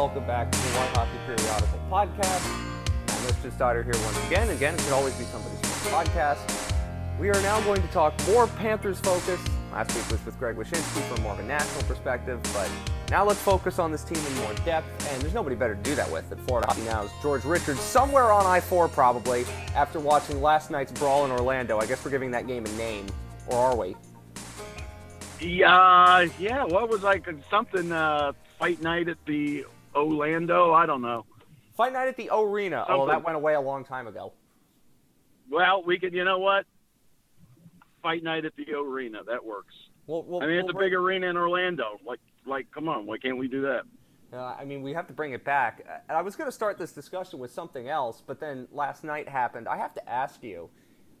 welcome back to the One Hockey Periodical podcast. I'm Rich Stoddard here once again. Again, it could always be somebody's podcast. We are now going to talk more Panthers focus. Last week was with Greg Wyshynski from more of a national perspective, but now let's focus on this team in more depth, and there's nobody better to do that with than Florida Hockey Now's George Richards, somewhere on I-4 probably, after watching last night's brawl in Orlando. I guess we're giving that game a name, or are we? Yeah, yeah. What was like something uh, fight night at the Orlando? I don't know. Fight night at the Arena. Oh, that went away a long time ago. Well, we could. You know what? Fight night at the arena. That works. Well, well I mean, it's well, a big arena in Orlando. Like, like, come on, why can't we do that? Uh, I mean, we have to bring it back. And I was going to start this discussion with something else, but then last night happened. I have to ask you: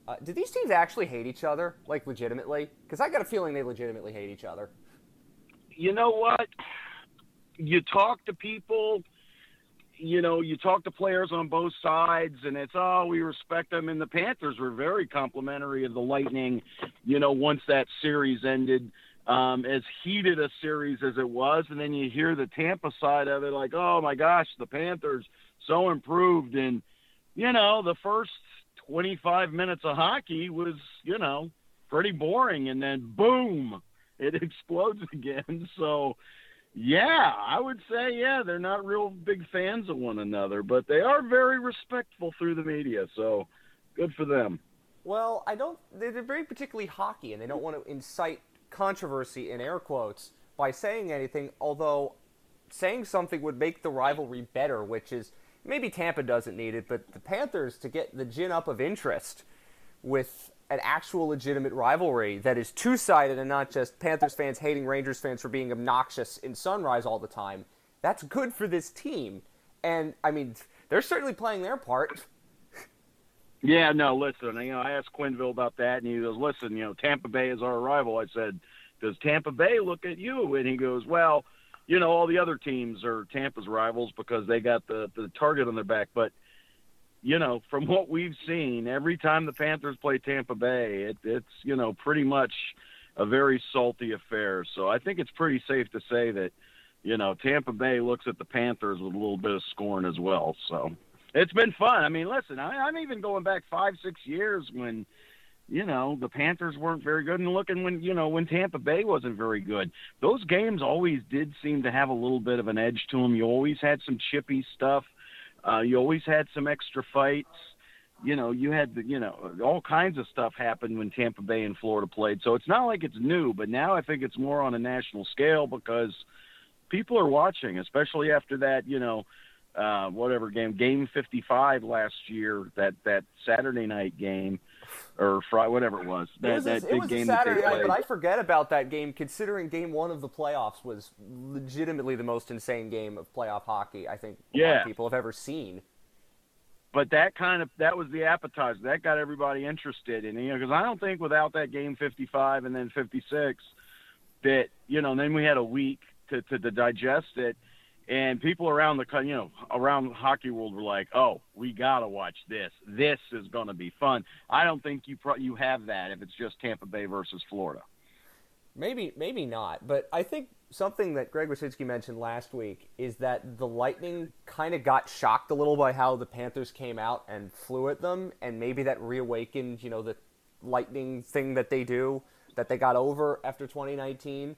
uh, Do these teams actually hate each other, like legitimately? Because I got a feeling they legitimately hate each other. You know what? You talk to people you know, you talk to players on both sides, and it's oh, we respect them. And the Panthers were very complimentary of the Lightning. You know, once that series ended, um, as heated a series as it was, and then you hear the Tampa side of it, like, oh my gosh, the Panthers so improved, and you know, the first 25 minutes of hockey was, you know, pretty boring, and then boom, it explodes again. So yeah, I would say yeah, they're not real big fans of one another, but they are very respectful through the media. So good for them. Well, I don't. They're very particularly hockey, and they don't want to incite controversy in air quotes by saying anything. Although saying something would make the rivalry better, which is maybe Tampa doesn't need it, but the Panthers to get the gin up of interest with an actual legitimate rivalry that is two sided and not just Panthers fans hating Rangers fans for being obnoxious in Sunrise all the time. That's good for this team. And, I mean, they're certainly playing their part. Yeah, no, listen, you know, I asked Quenneville about that, and he goes, listen, you know, Tampa Bay is our rival. I said, does Tampa Bay look at you? And he goes, well, you know, all the other teams are Tampa's rivals because they got the, the target on their back. But you know, from what we've seen, every time the Panthers play Tampa Bay, it, it's you know pretty much a very salty affair. So I think it's pretty safe to say that you know Tampa Bay looks at the Panthers with a little bit of scorn as well. So it's been fun. I mean, listen, I, I'm even going back five, six years when you know the Panthers weren't very good, and looking when you know when Tampa Bay wasn't very good. Those games always did seem to have a little bit of an edge to them. You always had some chippy stuff uh, you always had some extra fights. You know, you had the, you know all kinds of stuff happened when Tampa Bay and Florida played. So it's not like it's new, but now I think it's more on a national scale because people are watching, especially after that. You know, uh, whatever game, Game 55 last year, that that Saturday night game or Friday, whatever it was. That, it was, that it was game Saturday night, but I forget about that game, considering Game One of the playoffs was legitimately the most insane game of playoff hockey I think a yeah. lot of people have ever seen. But that kind of that was the appetizer that got everybody interested, in you know, because I don't think without that game 55 and then 56, that you know, then we had a week to to, to digest it and people around the you know around the hockey world were like, "Oh, we gotta watch this. This is gonna be fun." I don't think you pro- you have that if it's just Tampa Bay versus Florida. Maybe maybe not, but I think something that Greg Wyshynski mentioned last week is that the Lightning kind of got shocked a little by how the Panthers came out and flew at them, and maybe that reawakened you know the Lightning thing that they do that they got over after 2019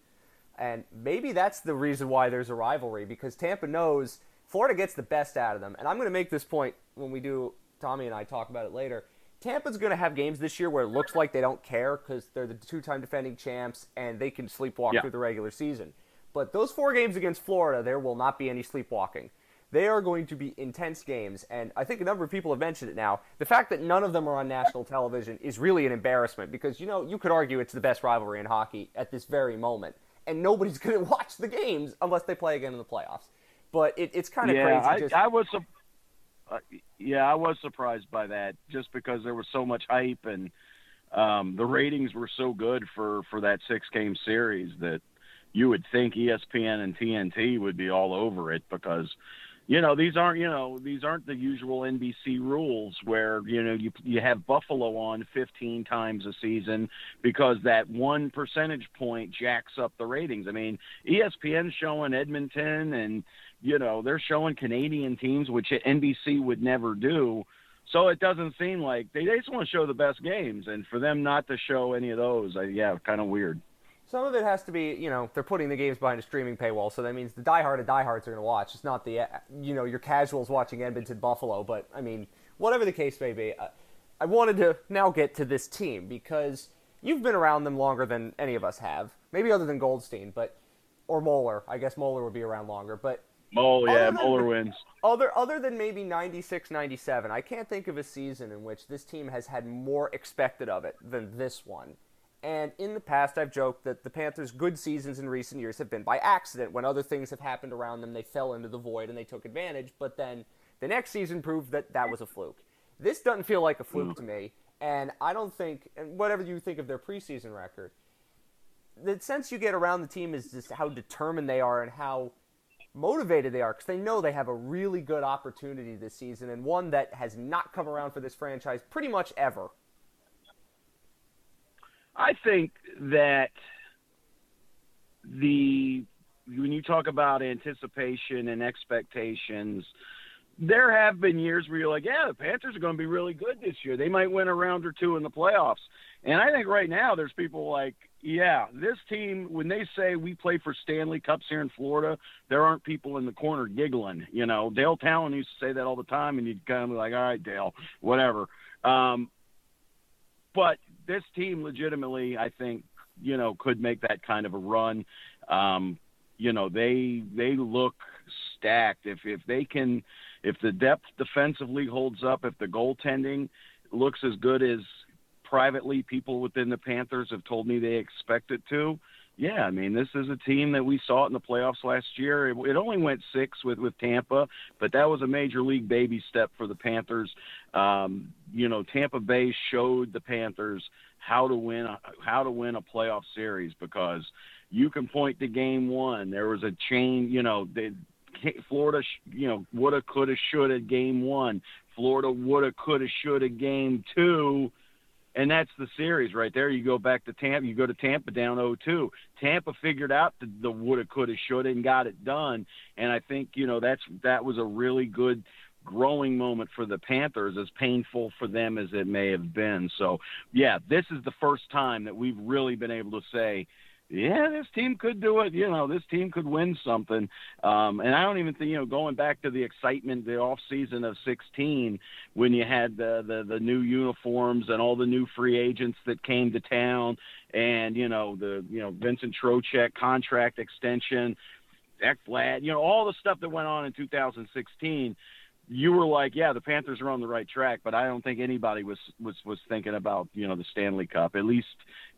and maybe that's the reason why there's a rivalry because Tampa knows Florida gets the best out of them. And I'm going to make this point when we do, Tommy and I talk about it later. Tampa's going to have games this year where it looks like they don't care because they're the two time defending champs and they can sleepwalk yeah. through the regular season. But those four games against Florida, there will not be any sleepwalking. They are going to be intense games, and I think a number of people have mentioned it now. The fact that none of them are on national television is really an embarrassment because, you know, you could argue it's the best rivalry in hockey at this very moment and nobody's going to watch the games unless they play again in the playoffs. But it, it's kind of yeah, crazy. I, just... I was, uh, yeah, I was surprised by that just because there was so much hype and um, the ratings were so good for for that six game series that you would think ESPN and TNT would be all over it because you know these aren't you know these aren't the usual NBC rules where you know you you have Buffalo on 15 times a season because that one percentage point jacks up the ratings. I mean, ESPN's showing Edmonton and you know they're showing Canadian teams which NBC would never do. So it doesn't seem like they, they just want to show the best games, and for them not to show any of those, I, yeah, kind of weird. Some of it has to be, you know, they're putting the games behind a streaming paywall, so that means the diehard of diehards are going to watch. It's not the, you know, your casuals watching Edmonton Buffalo, but I mean, whatever the case may be, uh, I wanted to now get to this team because you've been around them longer than any of us have, maybe other than Goldstein, but or Moeller. I guess Moeller would be around longer, but Mole, yeah, Moeller wins. Other other than maybe 96, 97, I can't think of a season in which this team has had more expected of it than this one. And in the past, I've joked that the Panthers' good seasons in recent years have been by accident. When other things have happened around them, they fell into the void and they took advantage. But then the next season proved that that was a fluke. This doesn't feel like a fluke mm. to me. And I don't think, and whatever you think of their preseason record, the sense you get around the team is just how determined they are and how motivated they are because they know they have a really good opportunity this season and one that has not come around for this franchise pretty much ever. I think that the when you talk about anticipation and expectations, there have been years where you're like, yeah, the Panthers are going to be really good this year. They might win a round or two in the playoffs. And I think right now there's people like, yeah, this team, when they say we play for Stanley Cups here in Florida, there aren't people in the corner giggling. You know, Dale Tallon used to say that all the time, and you'd kind of be like, all right, Dale, whatever. Um, but this team legitimately, I think, you know, could make that kind of a run. Um, you know, they they look stacked. If if they can, if the depth defensively holds up, if the goaltending looks as good as privately people within the Panthers have told me they expect it to. Yeah, I mean, this is a team that we saw it in the playoffs last year. It, it only went six with with Tampa, but that was a major league baby step for the Panthers. Um, you know, Tampa Bay showed the Panthers how to win a, how to win a playoff series because you can point to game one. There was a chain, you know, they, Florida, you know, woulda, coulda, shoulda game one. Florida woulda, coulda, shoulda game two and that's the series right there. You go back to Tampa, you go to Tampa down 0-2. Tampa figured out the, the woulda, coulda, shoulda, and got it done. And I think you know that's that was a really good growing moment for the Panthers, as painful for them as it may have been. So yeah, this is the first time that we've really been able to say yeah, this team could do it. You know, this team could win something. Um, and I don't even think, you know, going back to the excitement, the off season of 16, when you had the, the, the new uniforms and all the new free agents that came to town and, you know, the, you know, Vincent Trocheck contract extension, Ekblad, you know, all the stuff that went on in 2016 you were like, yeah, the Panthers are on the right track, but I don't think anybody was was was thinking about you know the Stanley Cup. At least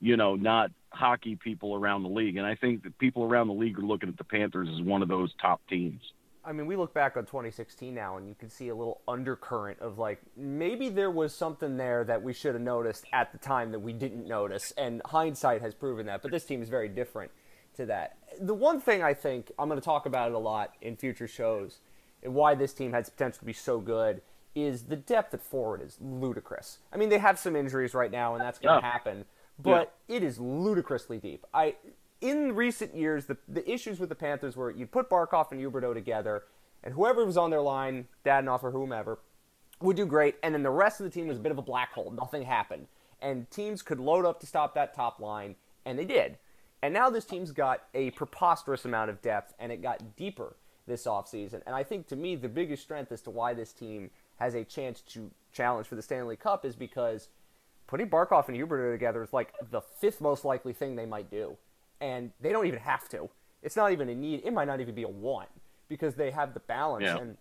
you know not hockey people around the league, and I think that people around the league are looking at the Panthers as one of those top teams. I mean, we look back on 2016 now, and you can see a little undercurrent of like maybe there was something there that we should have noticed at the time that we didn't notice, and hindsight has proven that. But this team is very different to that. The one thing I think I'm going to talk about it a lot in future shows and why this team has potential to be so good is the depth at forward is ludicrous. I mean, they have some injuries right now, and that's going to yeah. happen, but yeah. it is ludicrously deep. I in recent years, the the issues with the Panthers were you'd put Barkov and Huberdeau together, and whoever was on their line, Dadonov or whomever, would do great, and then the rest of the team was a bit of a black hole. Nothing happened, and teams could load up to stop that top line, and they did. And now this team's got a preposterous amount of depth, and it got deeper this offseason. And I think to me, the biggest strength as to why this team has a chance to challenge for the Stanley Cup is because putting Barkov and Huberdeau together is like the fifth most likely thing they might do. And they don't even have to. It's not even a need. It might not even be a want because they have the balance. Yeah. And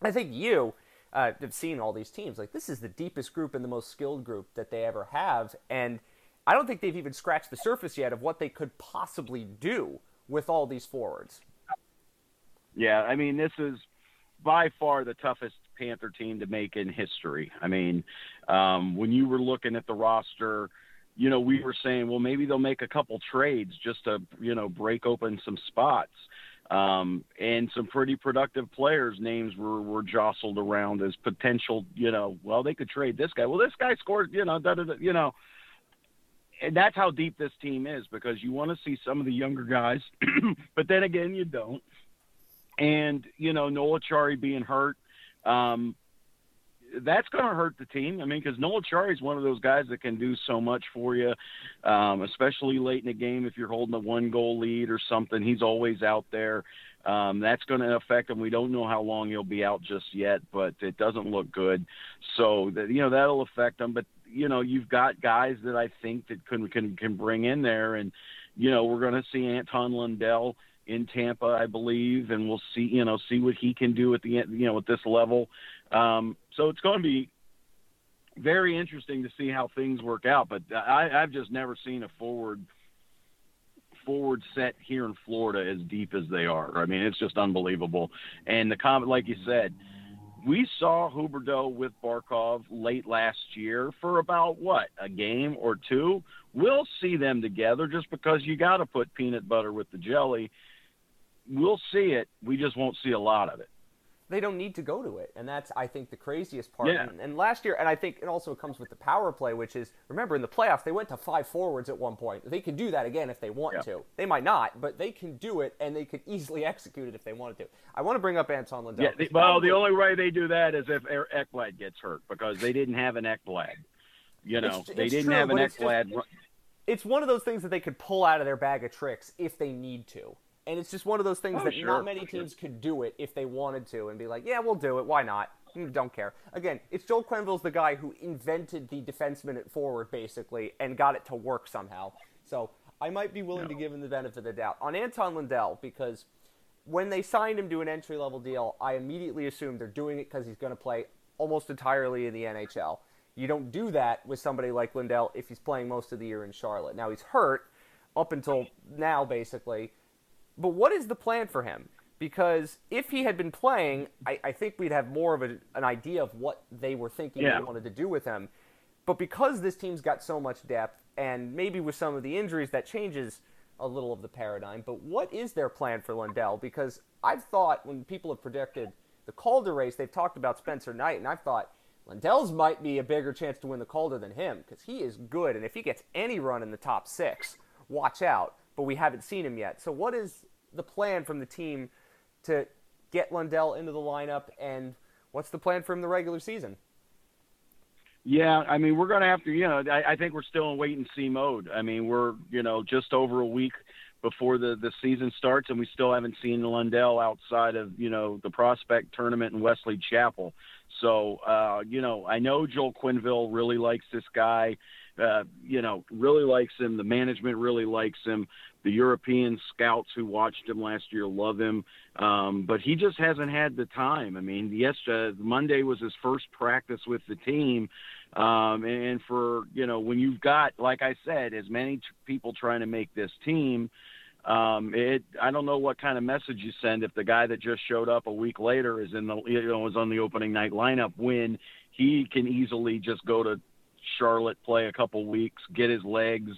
I think you uh, have seen all these teams. Like, this is the deepest group and the most skilled group that they ever have. And I don't think they've even scratched the surface yet of what they could possibly do with all these forwards. Yeah, I mean, this is by far the toughest Panther team to make in history. I mean, um, when you were looking at the roster, you know, we were saying, well, maybe they'll make a couple trades just to, you know, break open some spots. Um, and some pretty productive players' names were, were jostled around as potential, you know, well, they could trade this guy. Well, this guy scored, you know, da, da, da, you know, and that's how deep this team is because you want to see some of the younger guys, but then again, you don't. And, you know, Noel Acciari being hurt, um, that's going to hurt the team. I mean, because Noel Acciari is one of those guys that can do so much for you, um, especially late in the game if you're holding a one goal lead or something. He's always out there. Um, that's going to affect him. We don't know how long he'll be out just yet, but it doesn't look good. So that you know that'll affect him. But you know you've got guys that I think that can can can bring in there, and you know we're going to see Anton Lundell in Tampa, I believe, and we'll see you know see what he can do at the end you know at this level. Um, so it's going to be very interesting to see how things work out. But I, I've just never seen a forward forward set here in Florida as deep as they are. I mean, it's just unbelievable. And the comment, like you said, we saw Huberdeau with Barkov late last year for about what a game or two. We'll see them together just because you got to put peanut butter with the jelly. We'll see it. We just won't see a lot of it they don't need to go to it, and that's I think the craziest part. Yeah. And, and, last year, and I think it also comes with the power play, which is remember in the playoffs they went to five forwards at one point. They can do that again if they want yeah. to. They might not, but they can do it, and they could easily execute it if they wanted to. I want to bring up Anton Lundell. Yeah, they, well, the only way they do that is if Ekblad gets hurt because they didn't have an Ekblad. You know, it's, they it's didn't true, have an Ekblad. It's one of those things that they could pull out of their bag of tricks if they need to and it's just one of those things oh, that sure. not many teams could do it if they wanted to and be like, yeah, we'll do it. Why not? Don't care. Again, it's Joel Quenneville's the guy who invented the defenseman at forward, basically, and got it to work somehow. So I might be willing no. to give him the benefit of the doubt. On Anton Lundell, because when they signed him to an entry level deal, I immediately assumed they're doing it because he's going to play almost entirely in the NHL. You don't do that with somebody like Lundell if he's playing most of the year in Charlotte. Now he's hurt up until now, basically but what is the plan for him? Because if he had been playing, I, I think we'd have more of a, an idea of what they were thinking yeah. they wanted to do with him. But because this team's got so much depth, and maybe with some of the injuries, that changes a little of the paradigm. But what is their plan for Lundell? Because I've thought when people have predicted the Calder race, they've talked about Spencer Knight, and I've thought Lundell's might be a bigger chance to win the Calder than him because he is good, and if he gets any run in the top six, watch out. But we haven't seen him yet. So what is the plan from the team to get Lundell into the lineup, and what's the plan for him the regular season? Yeah, I mean, we're going to have to, you know, I, I think we're still in wait and see mode. I mean, we're, you know, just over a week before the, the season starts, and we still haven't seen Lundell outside of, you know, the prospect tournament in Wesley Chapel. So, uh, you know, I know Joel Quenneville really likes this guy. Uh, you know, really likes him. The management really likes him. The European scouts who watched him last year love him, um, but he just hasn't had the time. I mean, yes, uh, Monday was his first practice with the team, um, and for you know, when you've got, like I said, as many t- people trying to make this team, um, it I don't know what kind of message you send if the guy that just showed up a week later is in the you know is on the opening night lineup when he can easily just go to Charlotte, play a couple weeks, get his legs,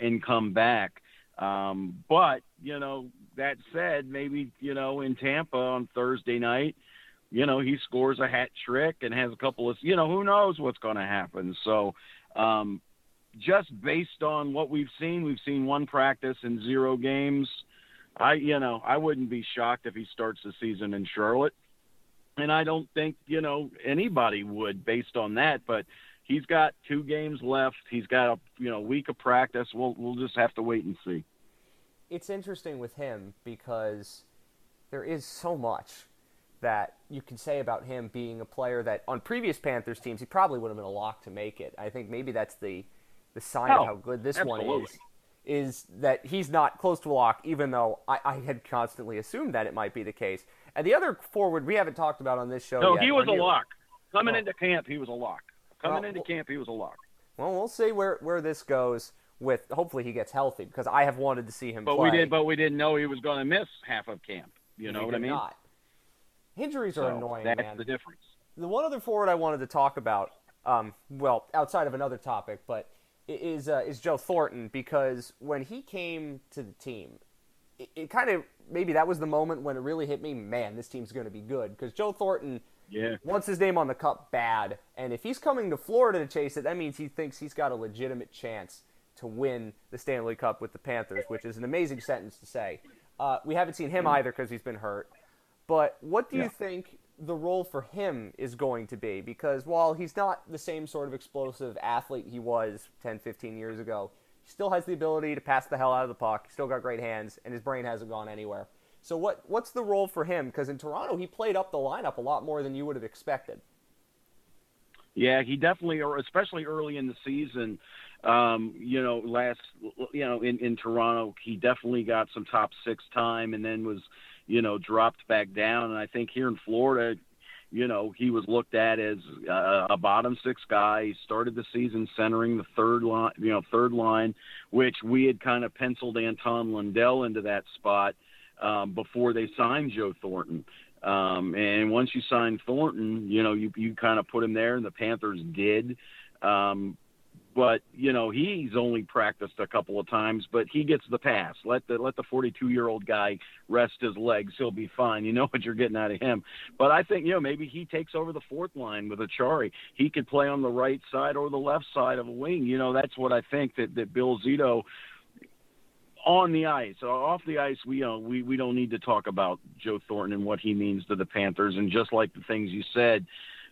and come back. Um, but you know, that said, maybe you know in Tampa on Thursday night, you know he scores a hat trick and has a couple of you know who knows what's going to happen. So, um, just based on what we've seen, we've seen one practice and zero games. I you know I wouldn't be shocked if he starts the season in Charlotte, and I don't think you know anybody would based on that, but he's got two games left. He's got a you know week of practice. We'll we'll just have to wait and see. It's interesting with him because there is so much that you can say about him being a player that on previous Panthers teams he probably would have been a lock to make it. I think maybe that's the the sign oh, of how good this absolutely. one is. Is that he's not close to a lock, even though I, I had constantly assumed that it might be the case. And the other forward we haven't talked about on this show. No, yet, he was a lock. Coming Oh. into camp, he was a lock. Coming Well, into camp, he was a lock. Well, we'll see where, where this goes. With hopefully he gets healthy because I have wanted to see him But play. we did, but we didn't know he was going to miss half of camp. You know what I mean? Not. Injuries So are annoying, that's man. the difference. The one other forward I wanted to talk about, um, well, outside of another topic, but is uh, is Joe Thornton because when he came to the team, it, it kind of maybe that was the moment when it really hit me. Man, this team's going to be good because Joe Thornton yeah. wants his name on the cup bad, and if he's coming to Florida to chase it, that means he thinks he's got a legitimate chance to win the Stanley Cup with the Panthers, which is an amazing sentence to say. Uh, we haven't seen him either because he's been hurt. But what do Yeah. you think the role for him is going to be? Because while he's not the same sort of explosive athlete he was 10, 15 years ago, he still has the ability to pass the hell out of the puck. He's still got great hands, and his brain hasn't gone anywhere. So what what's the role for him? Because in Toronto, he played up the lineup a lot more than you would have expected. Yeah, he definitely, or especially early in the season, um, you know, last, you know, in in Toronto, he definitely got some top six time, and then was, you know, dropped back down. And I think here in Florida, you know, he was looked at as a bottom six guy. He started the season centering the third line, you know, third line, which we had kind of penciled Anton Lundell into that spot um, before they signed Joe Thornton. Um, and once you sign Thornton, you know, you, you kind of put him there, and the Panthers did. Um, but you know, he's only practiced a couple of times, but he gets the pass. Let the let the 42 year old guy rest his legs; he'll be fine. You know what you're getting out of him. But I think you know maybe he takes over the fourth line with Acciari. He could play on the right side or the left side of a wing. You know, that's what I think that that Bill Zito on the ice. Uh, Off the ice, we uh, we we don't need to talk about Joe Thornton and what he means to the Panthers, and just like the things you said.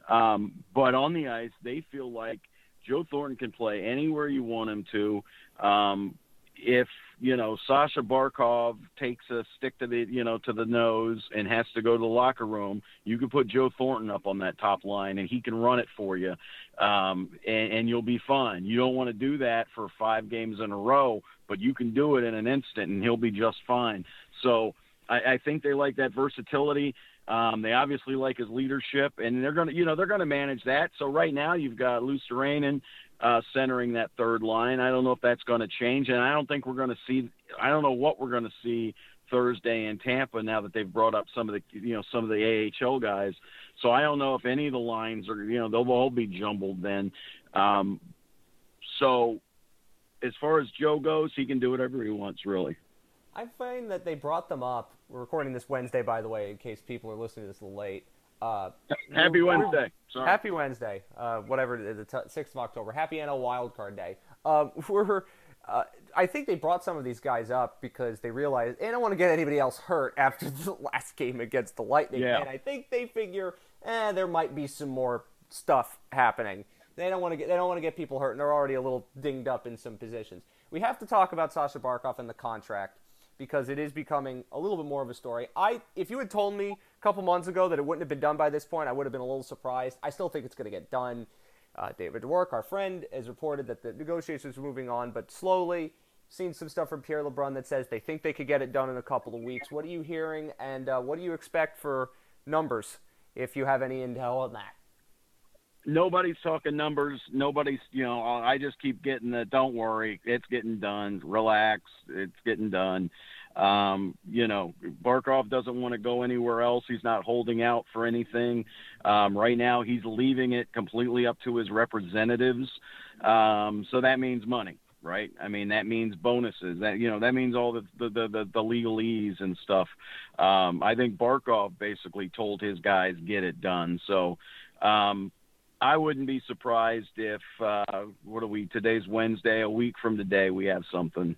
Um, but on the ice, they feel like Joe Thornton can play anywhere you want him to. Um, if you know Sasha Barkov takes a stick to the you know to the nose and has to go to the locker room, you can put Joe Thornton up on that top line and he can run it for you, um, and, and you'll be fine. You don't want to do that for five games in a row, but you can do it in an instant and he'll be just fine. So I, I think they like that versatility. Um, they obviously like his leadership, and they're going to, you know, they're going to manage that. So right now you've got Luostarinen uh, centering that third line. I don't know if that's going to change, and I don't think we're going to see. I don't know what we're going to see Thursday in Tampa now that they've brought up some of the, you know, some of the AHL guys. So I don't know if any of the lines are, you know, they'll all be jumbled then. Um, so as far as Joe goes, he can do whatever he wants, really. I find that they brought them up. We're recording this Wednesday, by the way, in case people are listening to this a little late. Uh, Happy Wednesday. Sorry. Happy Wednesday, uh, whatever the t- 6th of October. Happy NL Wildcard Day. Um, we're, uh, I think they brought some of these guys up because they realized they don't want to get anybody else hurt after the last game against the Lightning. Yeah. And I think they figure, eh, there might be some more stuff happening. They don't want to get they don't want to get people hurt, and they're already a little dinged up in some positions. We have to talk about Sasha Barkov and the contract because it is becoming a little bit more of a story. I, if you had told me a couple months ago that it wouldn't have been done by this point, I would have been a little surprised. I still think it's going to get done. Uh, David Dwork, our friend, has reported that the negotiations are moving on, but slowly. Seen some stuff from Pierre LeBrun that says they think they could get it done in a couple of weeks. What are you hearing, and uh, what do you expect for numbers if you have any intel on that? Nobody's talking numbers. Nobody's, you know, I just keep getting the don't worry, it's getting done. Relax, it's getting done. Um, you know, Barkov doesn't want to go anywhere else. He's not holding out for anything. Um, right now, he's leaving it completely up to his representatives. Um, so that means money, right? I mean, that means bonuses. That you know, that means all the the the, the, the legalese and stuff. Um, I think Barkov basically told his guys get it done. So. Um, I wouldn't be surprised if uh, what are we? Today's Wednesday. A week from today, we have something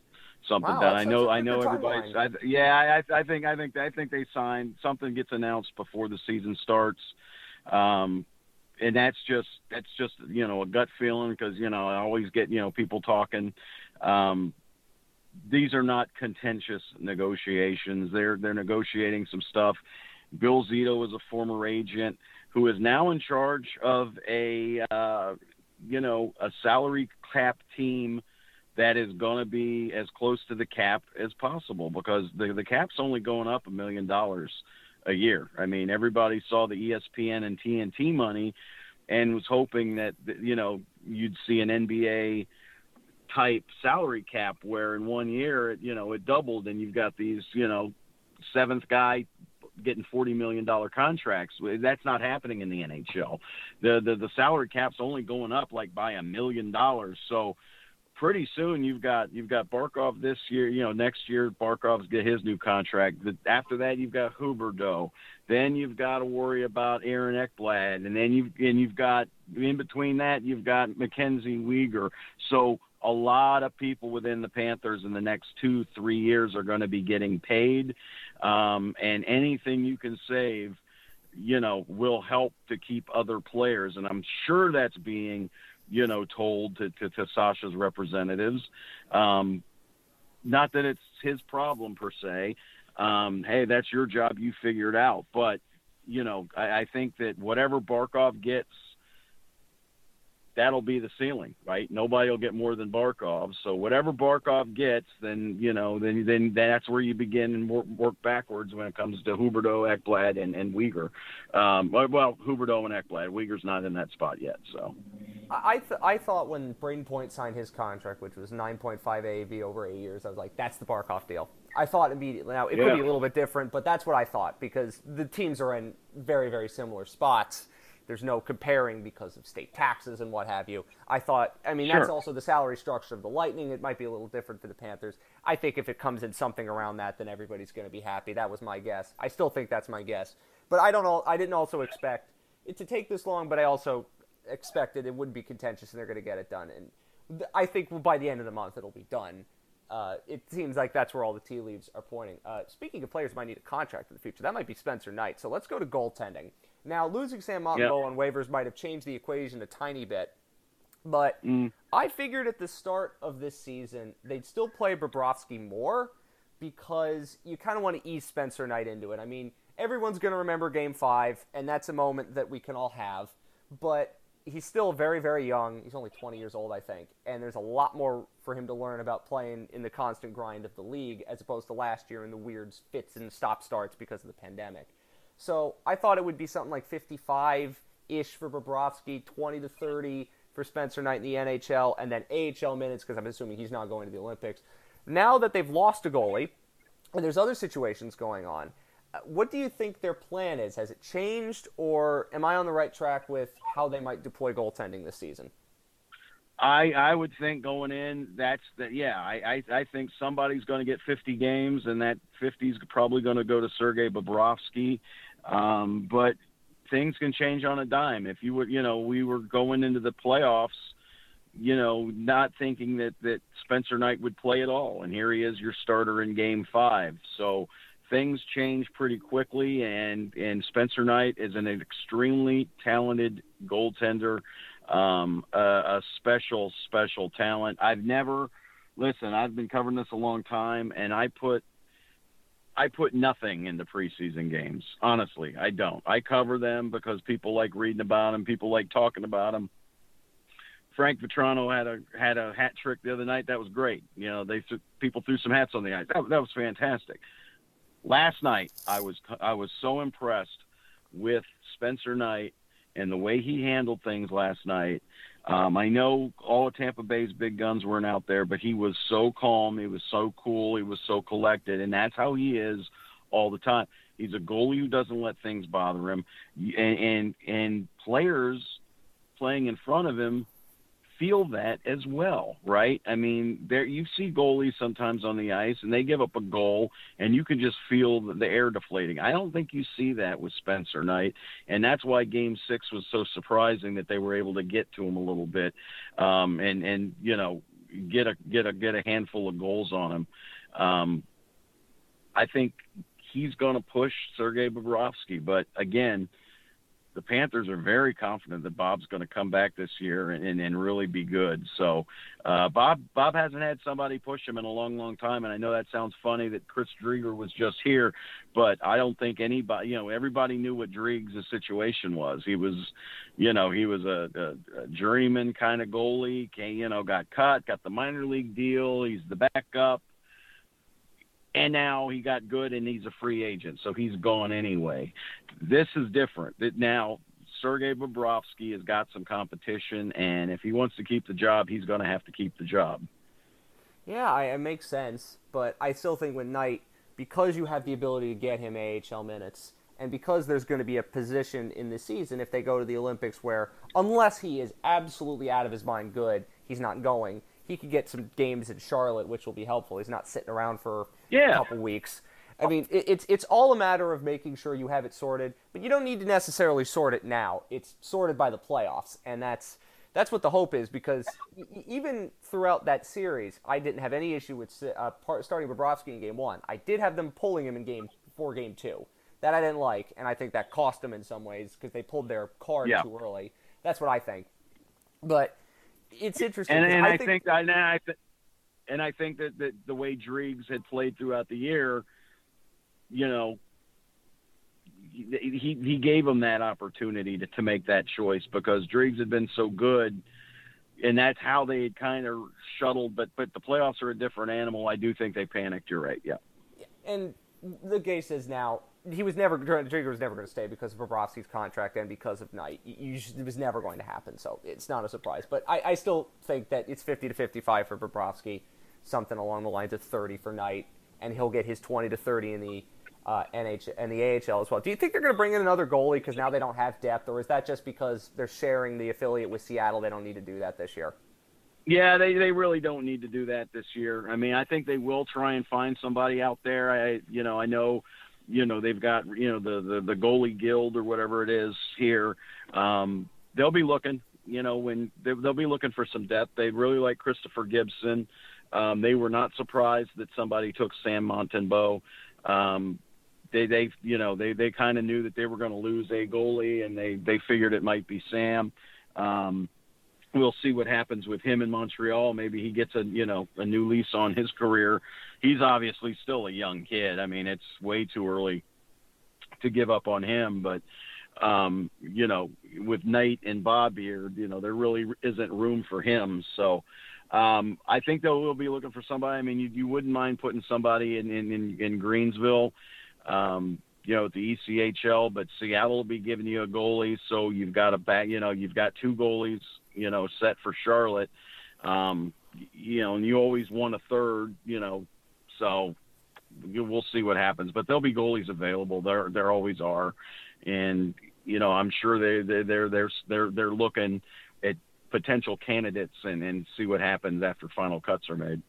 something Wow, done. I know. I know everybody's. I, yeah, I, I think. I think. I think they signed something gets announced before the season starts. Um, and that's just that's just you know a gut feeling because you know I always get you know people talking. Um, these are not contentious negotiations. They're they're negotiating some stuff. Bill Zito is a former agent who is now in charge of a uh, you know a salary cap team that is going to be as close to the cap as possible because the the cap's only going up a million dollars a year. I mean, everybody saw the ESPN and TNT money and was hoping that you know you'd see an NBA type salary cap where in one year it you know it doubled and you've got these you know seventh guy getting forty million dollar contracts. That's not happening in the NHL. The, the the salary cap's only going up like by a million dollars. So pretty soon you've got you've got Barkov this year. You know, next year Barkov's get his new contract. After that, you've got Huberdeau. Then you've got to worry about Aaron Ekblad, and then you've and you've got in between that you've got Mackenzie Weegar. So a lot of people within the Panthers in the next two three years are going to be getting paid, um, and anything you can save, you know, will help to keep other players. And I'm sure that's being you know, told to, to, to Sasha's representatives. Um, not that it's his problem per se. Um, hey, that's your job. You figure it out. But, you know, I, I think that whatever Barkov gets that'll be the ceiling, right? Nobody will get more than Barkov. So whatever Barkov gets, then you know, then then that's where you begin and work, work backwards when it comes to Huberdeau, Ekblad, and and Weegar. Um, well, Huberdeau and Ekblad. Weegar's not in that spot yet. So I th- I thought when Brayden Point signed his contract, which was 9.5 AAV over eight years, I was like, that's the Barkov deal. I thought immediately. Now it yeah. could be a little bit different, but that's what I thought because the teams are in very very similar spots there's no comparing because of state taxes and what have you. I thought, I mean, sure. that's also the salary structure of the Lightning. It might be a little different for the Panthers. I think if it comes in something around that, then everybody's going to be happy. That was my guess. I still think that's my guess. But I don't. I didn't also expect it to take this long, but I also expected it wouldn't be contentious and they're going to get it done. And I think by the end of the month it'll be done. Uh, it seems like that's where all the tea leaves are pointing. Uh, speaking of players might need a contract in the future, that might be Spencer Knight. So let's go to goaltending. Now, losing Sam Montembeault yep. on waivers might have changed the equation a tiny bit, but mm. I figured at the start of this season they'd still play Bobrovsky more because you kind of want to ease Spencer Knight into it. I mean, everyone's going to remember Game Five, and that's a moment that we can all have, but he's still very, very young. He's only 20 years old, I think, and there's a lot more for him to learn about playing in the constant grind of the league as opposed to last year in the weird fits and stop starts because of the pandemic. So I thought it would be something like 55 ish for Bobrovsky, 20 to 30 for Spencer Knight in the NHL, and then AHL minutes because I'm assuming he's not going to the Olympics. Now that they've lost a goalie, and there's other situations going on, uh, what do you think their plan is? Has it changed, or am I on the right track with how they might deploy goaltending this season? I I would think going in that's that yeah I I, I think somebody's going to get 50 games and that 50 is probably going to go to Sergei Bobrovsky. Um, but things can change on a dime. If you would, you know, we were going into the playoffs, you know, not thinking that that Spencer Knight would play at all, and here he is, your starter in Game Five. So things change pretty quickly, and and Spencer Knight is an extremely talented goaltender, um, a, a special special talent. I've never listen. I've been covering this a long time, and I put I put nothing into preseason games. Honestly, I don't. I cover them because people like reading about them, people like talking about them. Frank Vatrano had a had a hat trick the other night. That was great. You know, they people threw some hats on the ice. That, that was fantastic. Last night, I was I was so impressed with Spencer Knight and the way he handled things last night. Um, I know all of Tampa Bay's big guns weren't out there, but he was so calm. He was so cool. He was so collected, and that's how he is all the time. He's a goalie who doesn't let things bother him, and and, and players playing in front of him feel that as well, right? I mean, there you see goalies sometimes on the ice and they give up a goal and you can just feel the air deflating. I don't think you see that with Spencer Knight, and that's why Game Six was so surprising that they were able to get to him a little bit, um, and and you know get a get a get a handful of goals on him. Um, I think he's going to push Sergei Bobrovsky, but again the Panthers are very confident that Bob's going to come back this year and, and, and really be good. So uh, Bob Bob hasn't had somebody push him in a long, long time, and I know that sounds funny that Chris Driedger was just here, but I don't think anybody, you know, everybody knew what Driegs' situation was. He was, you know, he was a, a, a journeyman kind of goalie. Came, you know, got cut, got the minor league deal. He's the backup and now he got good and he's a free agent, so he's gone anyway. This is different. That now Sergei Bobrovsky has got some competition, and if he wants to keep the job, he's going to have to keep the job. Yeah, it makes sense, but I still think with Knight, because you have the ability to get him AHL minutes, and because there's going to be a position in the season if they go to the Olympics where, unless he is absolutely out of his mind good, he's not going he could get some games in Charlotte, which will be helpful. He's not sitting around for yeah. a couple weeks. I mean, it, it's it's all a matter of making sure you have it sorted, but you don't need to necessarily sort it now. It's sorted by the playoffs, and that's that's what the hope is. Because even throughout that series, I didn't have any issue with uh, starting Bobrovsky in Game One. I did have them pulling him in Game Four, Game Two. That I didn't like, and I think that cost them in some ways because they pulled their card yeah. too early. That's what I think. But it's interesting. And, and I, I think, think I, I th- and I think that, that the way Driggs had played throughout the year, you know, he he gave him that opportunity to, to make that choice because Driggs had been so good, and that's how they had kind of shuttled. But but the playoffs are a different animal. I do think they panicked. You're right. Yeah. And the case is now he was never Driggs was never going to stay because of Bobrovsky's contract and because of Knight. You, it was never going to happen, so it's not a surprise. But I, I still think that it's 50 to 55 for Bobrovsky, something along the lines of 30 for Knight, and he'll get his 20 to 30 in the uh, NH and the AHL as well. Do you think they're going to bring in another goalie because now they don't have depth, or is that just because they're sharing the affiliate with Seattle? They don't need to do that this year. Yeah, they they really don't need to do that this year. I mean, I think they will try and find somebody out there. I you know I know, you know they've got you know the the, the goalie guild or whatever it is here. Um, they'll be looking. You know when they, they'll be looking for some depth. They really like Christopher Gibson. Um, they were not surprised that somebody took Sam Montembeault. Um, they they you know they they kind of knew that they were going to lose a goalie and they they figured it might be Sam. Um, we'll see what happens with him in Montreal. Maybe he gets a you know a new lease on his career. He's obviously still a young kid. I mean, it's way too early to give up on him, but um, you know, with Knight and Bob here, you know, there really isn't room for him. So um, I think they'll be looking for somebody. I mean, you, you wouldn't mind putting somebody in in, in, in Greenville um, you know, the ECHL, but Seattle will be giving you a goalie, so you've got a back, you know, you've got two goalies, you know, set for Charlotte. Um, you know, and you always want a third, you know, so we'll see what happens. But there'll be goalies available. There, there always are, and you know, I'm sure they, they they're they're they're they're looking at potential candidates and and see what happens after final cuts are made.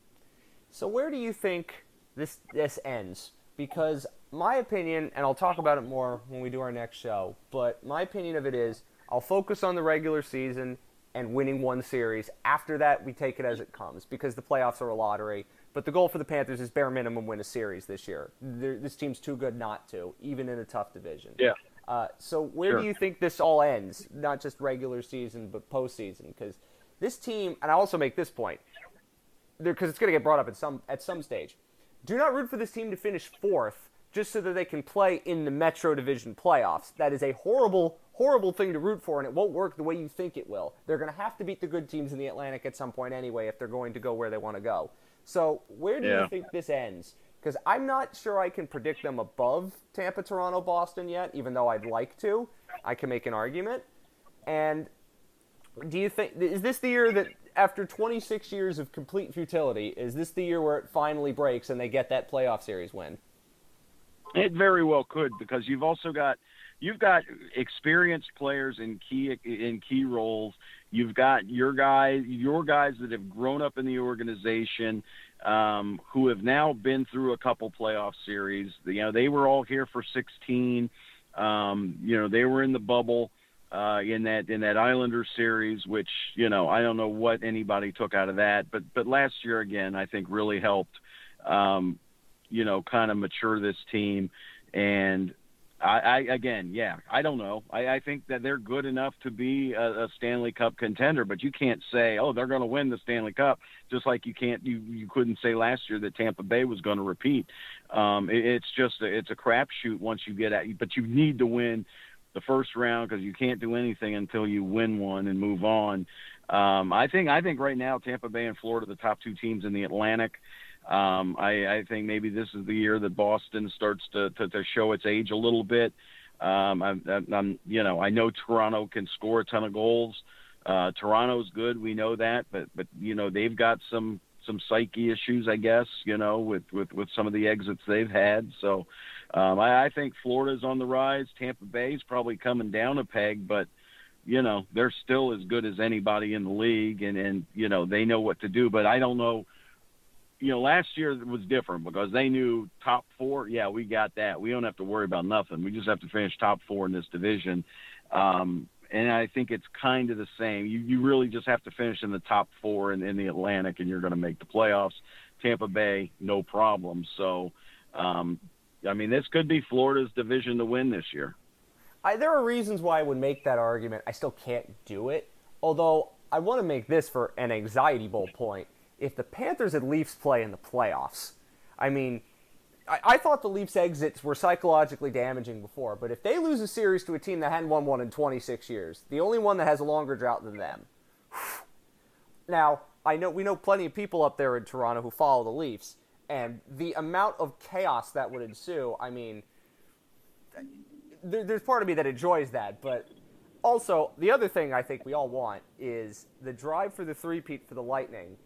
So where do you think this this ends? Because my opinion, and I'll talk about it more when we do our next show, but my opinion of it is I'll focus on the regular season and winning one series. After that, we take it as it comes because the playoffs are a lottery. But the goal for the Panthers is bare minimum win a series this year. They're, this team's too good not to, even in a tough division. Yeah. Uh, so where sure. do you think this all ends? Not just regular season, but postseason? Because this team, and I also make this point, because it's going to get brought up at some at some stage. Do not root for this team to finish fourth just so that they can play in the Metro Division playoffs. That is a horrible, horrible thing to root for, and it won't work the way you think it will. They're going to have to beat the good teams in the Atlantic at some point anyway if they're going to go where they want to go. So, where do yeah. you think this ends? Because I'm not sure I can predict them above Tampa, Toronto, Boston yet, even though I'd like to. I can make an argument. And do you think is this the year that after 26 years of complete futility, is this the year where it finally breaks and they get that playoff series win? It very well could because you've also got you've got experienced players in key in key roles. You've got your guys your guys that have grown up in the organization, um, who have now been through a couple playoff series. You know, they were all here for 16. Um, you know, they were in the bubble uh, in that in that Islander series, which you know I don't know what anybody took out of that, but but last year again I think really helped. Um, you know, kind of mature this team. And I, I again, yeah, I don't know. I, I think that they're good enough to be a, a Stanley Cup contender, but you can't say, oh, they're going to win the Stanley Cup, just like you can't, you you couldn't say last year that Tampa Bay was going to repeat. Um, it, it's just a, it's a crapshoot once you get at, but you need to win the first round because you can't do anything until you win one and move on. Um, I think I think right now Tampa Bay and Florida are the top two teams in the Atlantic. Um, I, I think maybe this is the year that Boston starts to, to, to show its age a little bit. Um, I'm, I'm, you know, I know Toronto can score a ton of goals. Uh, Toronto's good, we know that, but but you know they've got some some psyche issues, I guess, you know, with with with some of the exits they've had. So um, I, I think Florida's on the rise. Tampa Bay's probably coming down a peg, but you know, they're still as good as anybody in the league, and and you know they know what to do. But I don't know. You know, last year was different because they knew top four. Yeah, we got that. We don't have to worry about nothing. We just have to finish top four in this division. Um, and I think it's kind of the same. You you really just have to finish in the top four in, in the Atlantic, and you're going to make the playoffs. Tampa Bay, no problem. So, um, I mean, this could be Florida's division to win this year. I, there are reasons why I would make that argument. I still can't do it. Although I want to make this for an anxiety bowl point. If the Panthers and Leafs play in the playoffs, I mean, I, I, thought the Leafs' exits were psychologically damaging before, but if they lose a series to a team that hadn't won one in 26 years, the only one that has a longer drought than them. Now, I know we know plenty of people up there in Toronto who follow the Leafs, and the amount of chaos that would ensue. I mean, there, there's part of me that enjoys that, but also the other thing I think we all want is the drive for the three-peat for the Lightning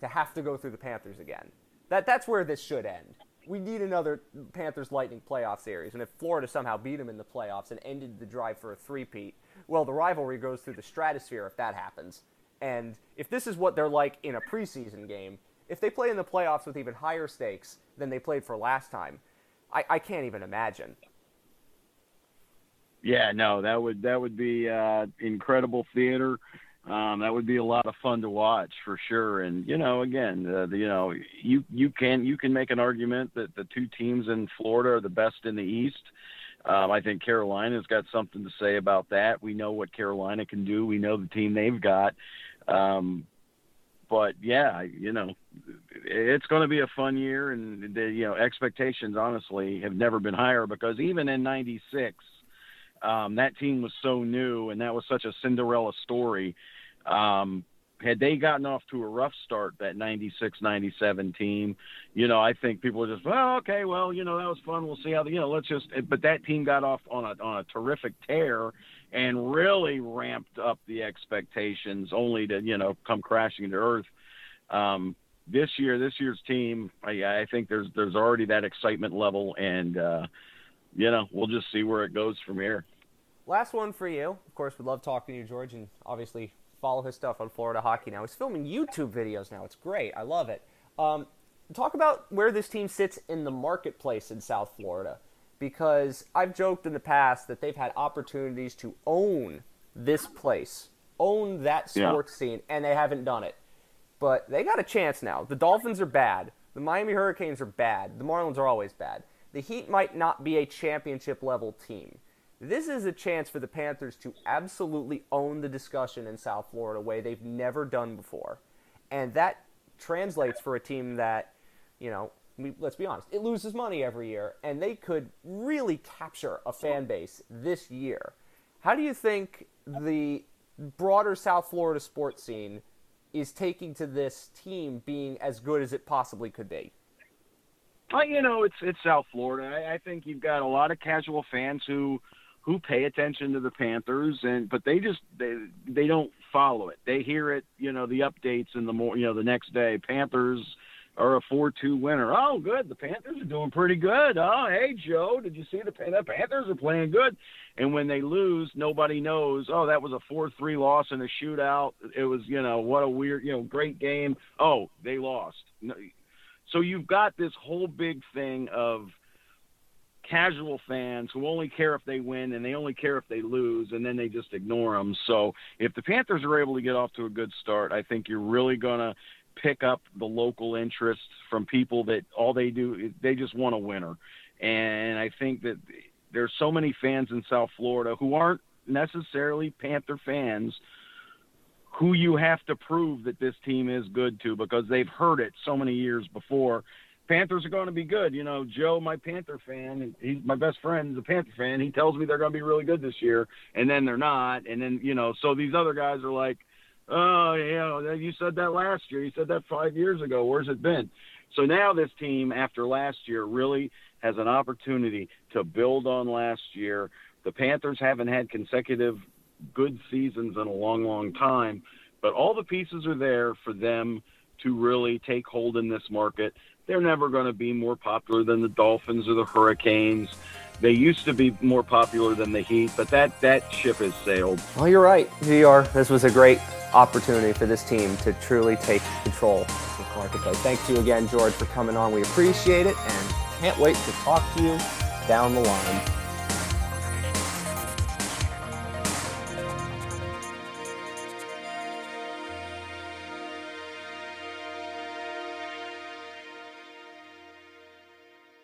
to have to go through the Panthers again. That that's where this should end. We need another Panthers Lightning playoff series, and if Florida somehow beat them in the playoffs and ended the drive for a three-peat, well, the rivalry goes through the stratosphere if that happens. And if this is what they're like in a preseason game, if they play in the playoffs with even higher stakes than they played for last time, I, I can't even imagine. Yeah, no, that would that would be uh, incredible theater. Um, that would be a lot of fun to watch for sure. And you know, again, uh, the, you know, you you can you can make an argument that the two teams in Florida are the best in the East. Um, I think Carolina's got something to say about that. We know what Carolina can do. We know the team they've got. Um, but yeah, you know, it's going to be a fun year, and the you know expectations honestly have never been higher because even in '96 um, that team was so new, and that was such a Cinderella story. Um, had they gotten off to a rough start, that 96 97 team, you know, I think people were just, well, okay, well, you know, that was fun. We'll see how, the, you know, let's just, but that team got off on a, on a terrific tear and really ramped up the expectations only to, you know, come crashing to earth. Um, this year, this year's team, I, I think there's, there's already that excitement level and, uh, you know, we'll just see where it goes from here. Last one for you. Of course, we love talking to you, George, and obviously follow his stuff on Florida Hockey now. He's filming YouTube videos now. It's great. I love it. Um, talk about where this team sits in the marketplace in South Florida, because I've joked in the past that they've had opportunities to own this place, own that sports yeah. scene, and they haven't done it. But they got a chance now. The Dolphins are bad. The Miami Hurricanes are bad. The Marlins are always bad the Heat might not be a championship level team. This is a chance for the Panthers to absolutely own the discussion in South Florida way they've never done before. And that translates for a team that, you know, let's be honest, it loses money every year, and they could really capture a fan base this year. How do you think the broader South Florida sports scene is taking to this team being as good as it possibly could be? Well, you know, it's it's South Florida. I, I think you've got a lot of casual fans who who pay attention to the Panthers, and but they just they they don't follow it. They hear it, you know, the updates in the more, you know, the next day. Panthers are a four-two winner. Oh, good. The Panthers are doing pretty good. Oh, hey Joe, did you see the, the Panthers are playing good? And when they lose, nobody knows. Oh, that was a four-three loss in a shootout. It was, you know, what a weird, you know, great game. Oh, they lost. So you've got this whole big thing of casual fans who only care if they win and they only care if they lose and then they just ignore them. So if the Panthers are able to get off to a good start, I think you're really going to pick up the local interest from people that all they do is they just want a winner. And I think that there's so many fans in South Florida who aren't necessarily Panther fans who you have to prove that this team is good to because they've heard it so many years before. Panthers are going to be good. You know, Joe, my Panther fan, he's my best friend, is a Panther fan. He tells me they're going to be really good this year, and then they're not. And then, you know, so these other guys are like, oh, you know, you said that last year. You said that five years ago. Where's it been? So now this team, after last year, really has an opportunity to build on last year. The Panthers haven't had consecutive good seasons in a long, long time. But all the pieces are there for them to really take hold in this market. They're never going to be more popular than the Dolphins or the Hurricanes. They used to be more popular than the Heat, but that, that ship has sailed. Well, you're right, VR. This was a great opportunity for this team to truly take control of the marketplace. Thanks you again, George, for coming on. We appreciate it and can't wait to talk to you down the line.